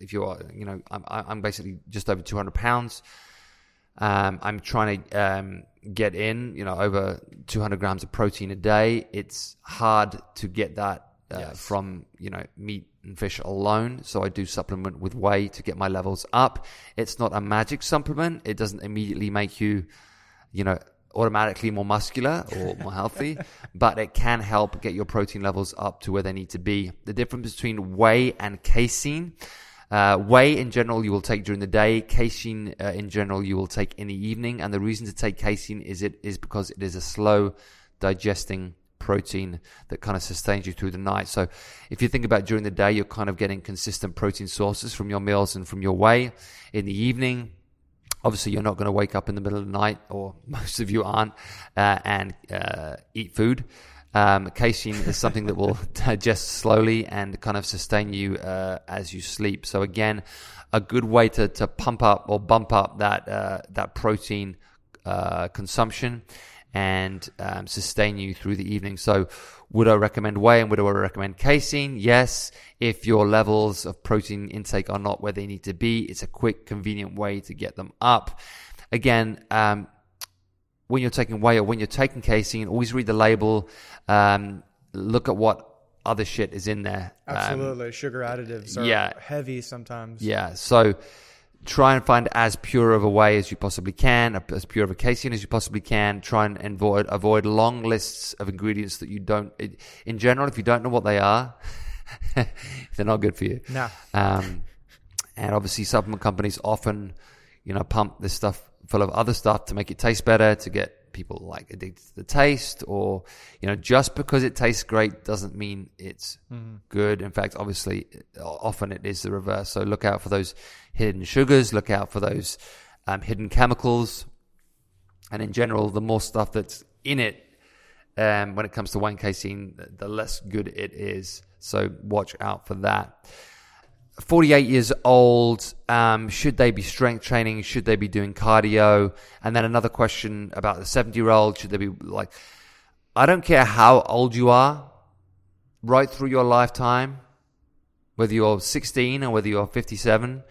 A: if you are you know I'm, I'm basically just over 200 pounds. Um, I'm trying to um, get in, you know, over 200 grams of protein a day. It's hard to get that uh, yes. from, you know, meat and fish alone. So I do supplement with whey to get my levels up. It's not a magic supplement. It doesn't immediately make you, you know, automatically more muscular or more healthy, but it can help get your protein levels up to where they need to be. The difference between whey and casein uh, whey in general you will take during the day. Casein uh, in general you will take in the evening. And the reason to take casein is it is because it is a slow digesting protein that kind of sustains you through the night. So if you think about during the day, you're kind of getting consistent protein sources from your meals and from your whey. In the evening, obviously you're not going to wake up in the middle of the night, or most of you aren't, uh, and uh, eat food. Um, casein is something that will digest slowly and kind of sustain you uh, as you sleep. So again, a good way to, to pump up or bump up that uh, that protein uh, consumption and um, sustain you through the evening. So, would I recommend whey and would I recommend casein? Yes, if your levels of protein intake are not where they need to be, it's a quick, convenient way to get them up. Again, um, when you're taking whey or when you're taking casein, always read the label. Um, look at what other shit is in there.
B: Um, Absolutely, um, sugar additives are yeah, heavy sometimes.
A: Yeah, so try and find as pure of a whey as you possibly can, as pure of a casein as you possibly can. Try and avoid avoid long lists of ingredients that you don't. In general, if you don't know what they are, they're not good for you.
B: No.
A: Um, and obviously, supplement companies often, you know, pump this stuff full of other stuff to make it taste better, to get people like addicted to the taste, or you know, just because it tastes great doesn't mean it's mm-hmm. good. In fact, obviously, often it is the reverse. So look out for those hidden sugars. Look out for those um, hidden chemicals, and in general, the more stuff that's in it. Um, when it comes to whey casein, the less good it is. So watch out for that. 48 years old, um, should they be strength training? Should they be doing cardio? And then another question about the 70 year old, should they be like, I don't care how old you are, right through your lifetime, whether you're 16 or whether you're 57,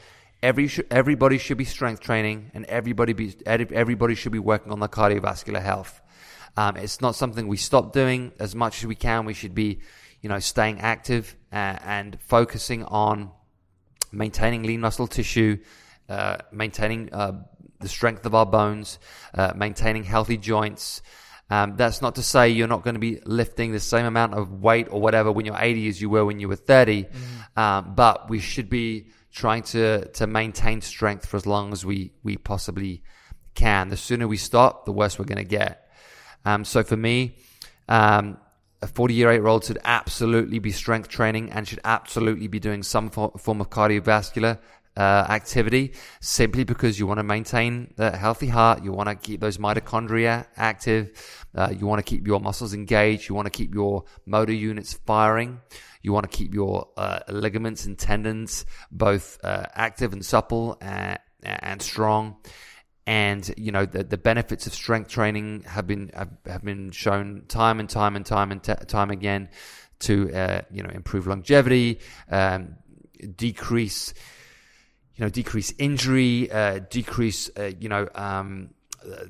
A: every everybody should be strength training and everybody be everybody should be working on their cardiovascular health. Um, it's not something we stop doing as much as we can. We should be, you know, staying active uh, and focusing on maintaining lean muscle tissue, uh, maintaining uh, the strength of our bones, uh, maintaining healthy joints. Um, that's not to say you're not going to be lifting the same amount of weight or whatever when you're 80 as you were when you were 30, mm-hmm. um, but we should be trying to to maintain strength for as long as we we possibly can. The sooner we stop, the worse we're going to get. Um, so for me, um, a 40 year old should absolutely be strength training and should absolutely be doing some form of cardiovascular uh, activity simply because you want to maintain a healthy heart. You want to keep those mitochondria active. Uh, you want to keep your muscles engaged. You want to keep your motor units firing. You want to keep your uh, ligaments and tendons both uh, active and supple and, and strong and you know the, the benefits of strength training have been have, have been shown time and time and time and t- time again to uh, you know improve longevity, um, decrease you know decrease injury, uh, decrease uh, you know um,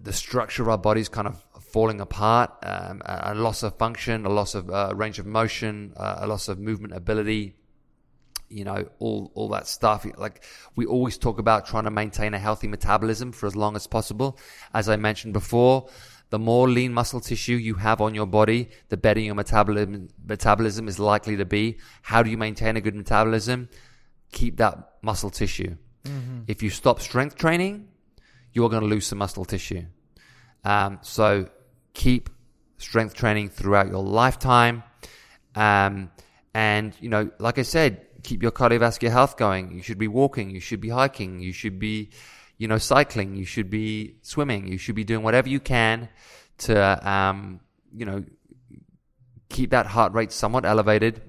A: the structure of our bodies kind of falling apart, um, a loss of function, a loss of uh, range of motion, uh, a loss of movement ability you know, all, all that stuff. Like we always talk about trying to maintain a healthy metabolism for as long as possible. As I mentioned before, the more lean muscle tissue you have on your body, the better your metabolism, metabolism is likely to be. How do you maintain a good metabolism? Keep that muscle tissue. Mm-hmm. If you stop strength training, you are going to lose some muscle tissue. Um, so keep strength training throughout your lifetime. Um, and, you know, like I said, keep your cardiovascular health going. You should be walking. You should be hiking. You should be, you know, cycling. You should be swimming. You should be doing whatever you can to, um, you know, keep that heart rate somewhat elevated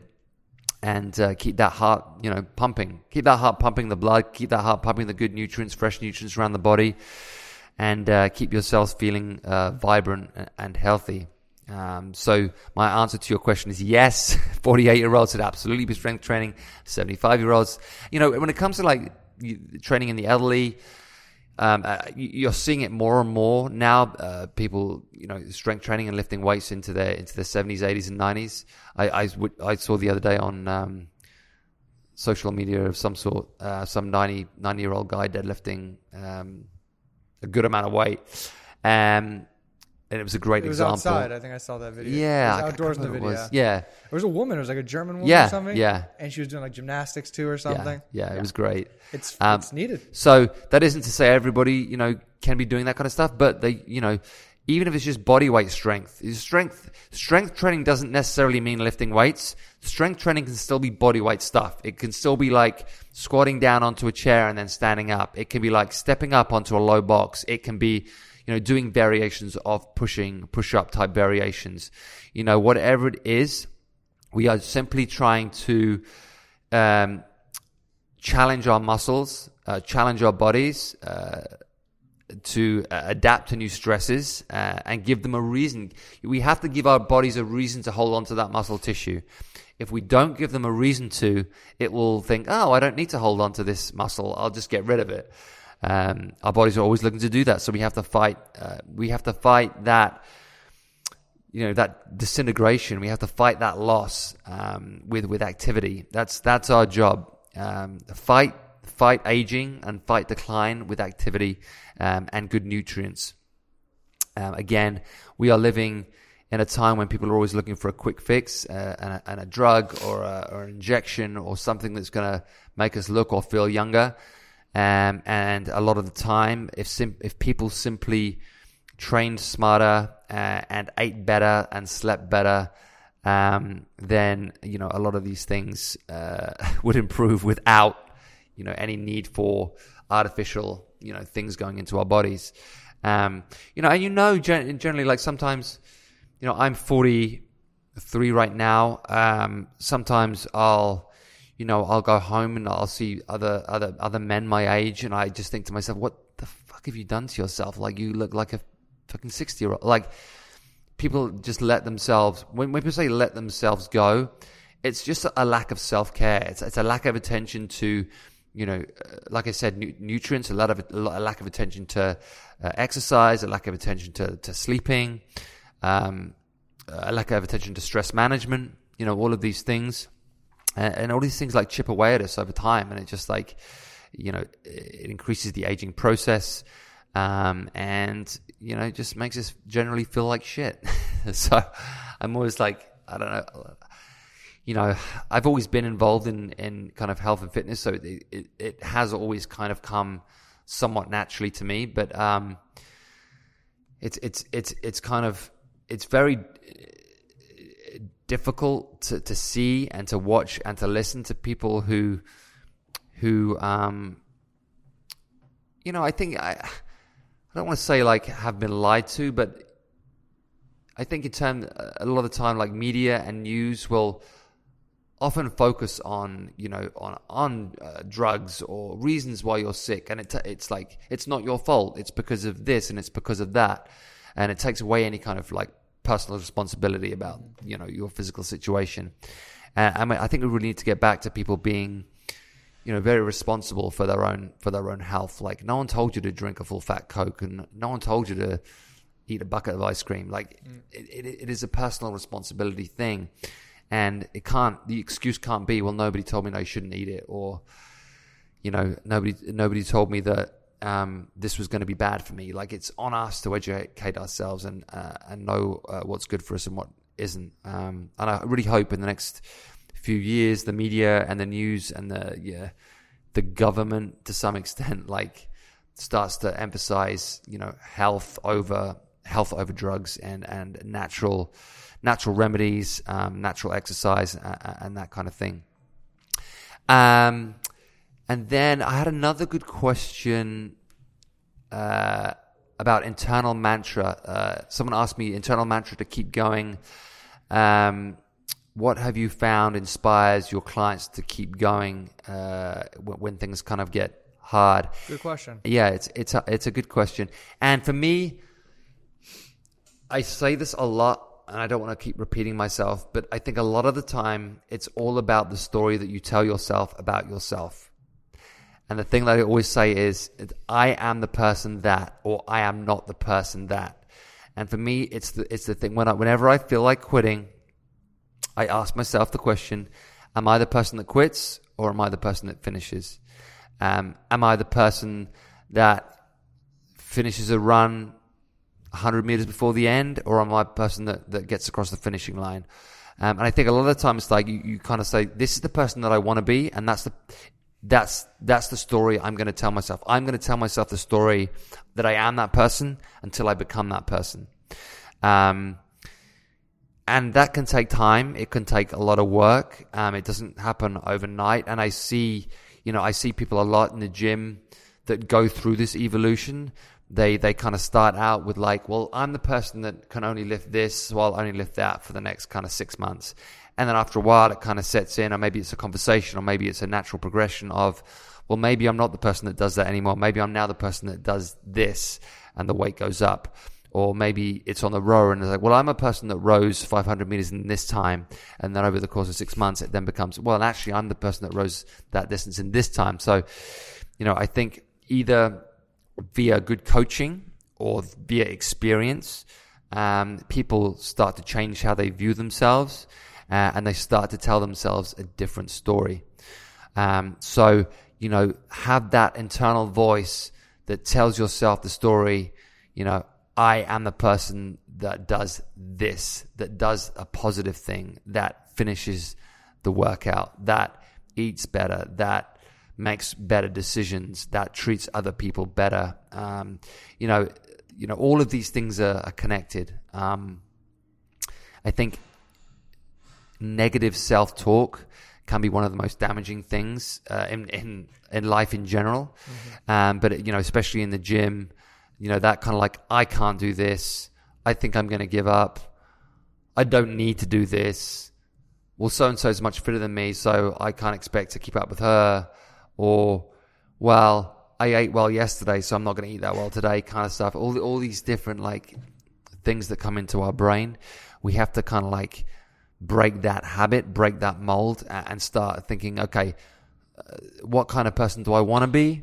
A: and uh, keep that heart, you know, pumping. Keep that heart pumping the blood. Keep that heart pumping the good nutrients, fresh nutrients around the body, and uh, keep yourselves feeling uh, vibrant and healthy. Um, so my answer to your question is yes. 48 year olds should absolutely be strength training. 75 year olds, you know, when it comes to like training in the elderly, um, uh, you're seeing it more and more now. Uh, people, you know, strength training and lifting weights into their into their 70s, 80s, and 90s. I I, I saw the other day on um, social media of some sort, uh, some 90 90 year old guy deadlifting um, a good amount of weight. Um, and it was a great
B: it was
A: example.
B: outside. I think I saw that video.
A: Yeah,
B: it was outdoors in the video.
A: Was. Yeah,
B: there was a woman. It was like a German woman
A: yeah,
B: or something.
A: Yeah,
B: and she was doing like gymnastics too or something.
A: Yeah, yeah, yeah. it was great.
B: It's um, it's needed.
A: So that isn't to say everybody you know can be doing that kind of stuff, but they you know even if it's just body weight strength, strength strength training doesn't necessarily mean lifting weights. Strength training can still be body weight stuff. It can still be like squatting down onto a chair and then standing up. It can be like stepping up onto a low box. It can be you know, doing variations of pushing, push up type variations. You know, whatever it is, we are simply trying to um, challenge our muscles, uh, challenge our bodies uh, to uh, adapt to new stresses uh, and give them a reason. We have to give our bodies a reason to hold on to that muscle tissue. If we don't give them a reason to, it will think, oh, I don't need to hold on to this muscle. I'll just get rid of it. Um, our bodies are always looking to do that, so we have to fight. Uh, we have to fight that, you know, that disintegration. We have to fight that loss um, with with activity. That's that's our job. Um, fight fight aging and fight decline with activity um, and good nutrients. Um, again, we are living in a time when people are always looking for a quick fix uh, and, a, and, a, drug or, a, or an injection or something that's going to make us look or feel younger. Um, and a lot of the time, if sim- if people simply trained smarter uh, and ate better and slept better, um, then you know a lot of these things uh, would improve without you know any need for artificial you know things going into our bodies. Um, you know, and you know gen- generally like sometimes you know I'm 43 right now. Um, sometimes I'll you know, I'll go home and I'll see other other other men my age, and I just think to myself, what the fuck have you done to yourself? Like you look like a fucking sixty year old. Like people just let themselves. When, when people say let themselves go, it's just a lack of self care. It's it's a lack of attention to, you know, uh, like I said, nu- nutrients. A lot of a lack of attention to uh, exercise. A lack of attention to to sleeping. Um, a lack of attention to stress management. You know, all of these things and, and all these things like chip away at us over time, and it just like you know it increases the aging process. Um, and you know, it just makes us generally feel like shit. so I'm always like, I don't know, you know, I've always been involved in, in kind of health and fitness, so it, it, it has always kind of come somewhat naturally to me, but, um, it's, it's, it's, it's kind of, it's very difficult to, to see and to watch and to listen to people who who um, you know, I think I, I don't want to say like have been lied to, but I think in terms a lot of the time, like media and news will often focus on you know on on uh, drugs or reasons why you're sick, and it it's like it's not your fault. It's because of this and it's because of that, and it takes away any kind of like personal responsibility about you know your physical situation. And I mean, I think we really need to get back to people being you know very responsible for their own for their own health. Like no one told you to drink a full fat coke, and no one told you to eat a bucket of ice cream. Like mm. it, it, it is a personal responsibility thing and it can't. The excuse can't be, well, nobody told me I shouldn't eat it, or you know, nobody nobody told me that um, this was going to be bad for me. Like it's on us to educate ourselves and uh, and know uh, what's good for us and what isn't. Um, and I really hope in the next few years, the media and the news and the yeah, the government to some extent, like starts to emphasize, you know, health over health over drugs and and natural natural remedies, um, natural exercise, uh, and that kind of thing. Um, and then I had another good question uh, about internal mantra. Uh, someone asked me internal mantra to keep going. Um, what have you found inspires your clients to keep going uh, when, when, things kind of get hard?
B: Good question.
A: Yeah, it's it's a, it's a good question. And for me, I say this a lot and I don't want to keep repeating myself, but I think a lot of the time it's all about the story that you tell yourself about yourself. And the thing that I always say is, I am the person that, or I am not the person that. And for me, it's the, it's the thing when I, whenever I feel like quitting, I ask myself the question, am I the person that quits or am I the person that finishes? Um, am I the person that finishes a run 100 meters before the end, or am I a person that, that gets across the finishing line? Um, and I think a lot of the time it's like you, you kind of say, this is the person that I want to be. And that's the, that's, that's the story I'm going to tell myself. I'm going to tell myself the story that I am that person until I become that person. Um, and that can take time. It can take a lot of work. Um, it doesn't happen overnight. And I see, you know, I see people a lot in the gym that go through this evolution they they kind of start out with like, well, I'm the person that can only lift this, so I'll only lift that for the next kind of six months. And then after a while, it kind of sets in, or maybe it's a conversation, or maybe it's a natural progression of, well, maybe I'm not the person that does that anymore. Maybe I'm now the person that does this, and the weight goes up. Or maybe it's on the rower, and it's like, well, I'm a person that rows 500 meters in this time, and then over the course of six months, it then becomes, well, actually, I'm the person that rows that distance in this time. So, you know, I think either via good coaching or via experience, um, people start to change how they view themselves uh, and they start to tell themselves a different story. Um, so, you know, have that internal voice that tells yourself the story, you know, I am the person that does this, that does a positive thing, that finishes the workout, that eats better, that makes better decisions, that treats other people better. Um, you know, you know, all of these things are, are connected. Um, I think negative self-talk can be one of the most damaging things uh, in, in in life in general. Mm-hmm. Um, but you know, especially in the gym, you know, that kind of like I can't do this. I think I'm going to give up. I don't need to do this. Well, so and so is much fitter than me, so I can't expect to keep up with her or well, I ate well yesterday, so I'm not going to eat that well today, kind of stuff. All all these different like things that come into our brain, we have to kind of like break that habit, break that mold, and start thinking, okay, uh, what kind of person do I want to be?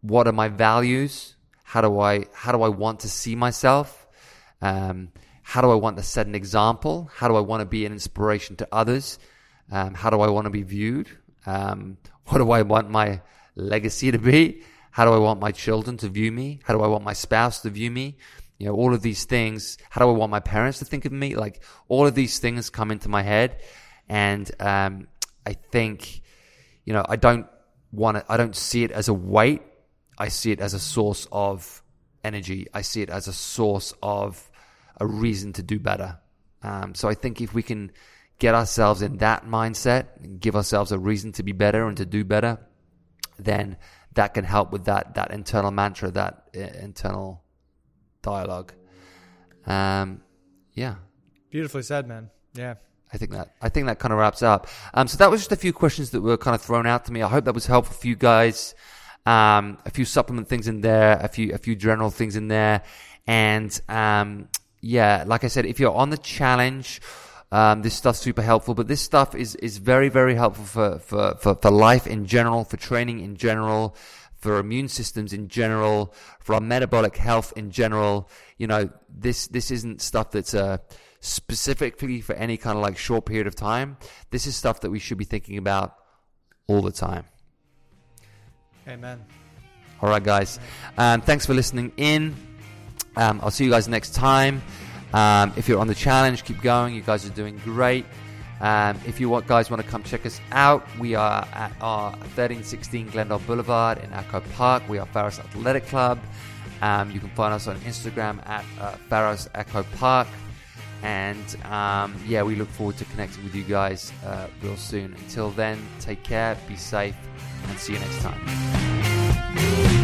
A: What are my values? How do I how do I want to see myself? Um, how do I want to set an example? How do I want to be an inspiration to others? Um, how do I want to be viewed? Um, what do I want my legacy to be? How do I want my children to view me? How do I want my spouse to view me? You know, all of these things. How do I want my parents to think of me? Like all of these things come into my head. And, um, I think, you know, I don't want to, I don't see it as a weight. I see it as a source of energy. I see it as a source of a reason to do better. Um, so I think if we can get ourselves in that mindset and give ourselves a reason to be better and to do better, then that can help with that that internal mantra, that uh, internal dialogue. Um, yeah,
B: Beautifully said, man. Yeah.
A: I think that I think that kind of wraps up. Um, so that was just a few questions that were kind of thrown out to me. I hope that was helpful for you guys. Um, a few supplement things in there, a few a few general things in there, and um, yeah, like I said, if you're on the challenge. Um, this stuff's super helpful, but this stuff is, is very, very helpful for, for, for, for life in general, for training in general, for immune systems in general, for our metabolic health in general. You know, this, this isn't stuff that's, uh, specifically for any kind of like short period of time. This is stuff that we should be thinking about all the time.
B: Amen.
A: All right, guys. Um, thanks for listening in. Um, I'll see you guys next time. Um, if you're on the challenge, keep going. You guys are doing great. Um, if you want, guys want to come check us out, we are at our 1316 Glendale Boulevard in Echo Park. We are Pharos Athletic Club. Um, you can find us on Instagram at uh, Pharos Echo Park. And um, yeah, we look forward to connecting with you guys uh, real soon. Until then, take care, be safe, and see you next time.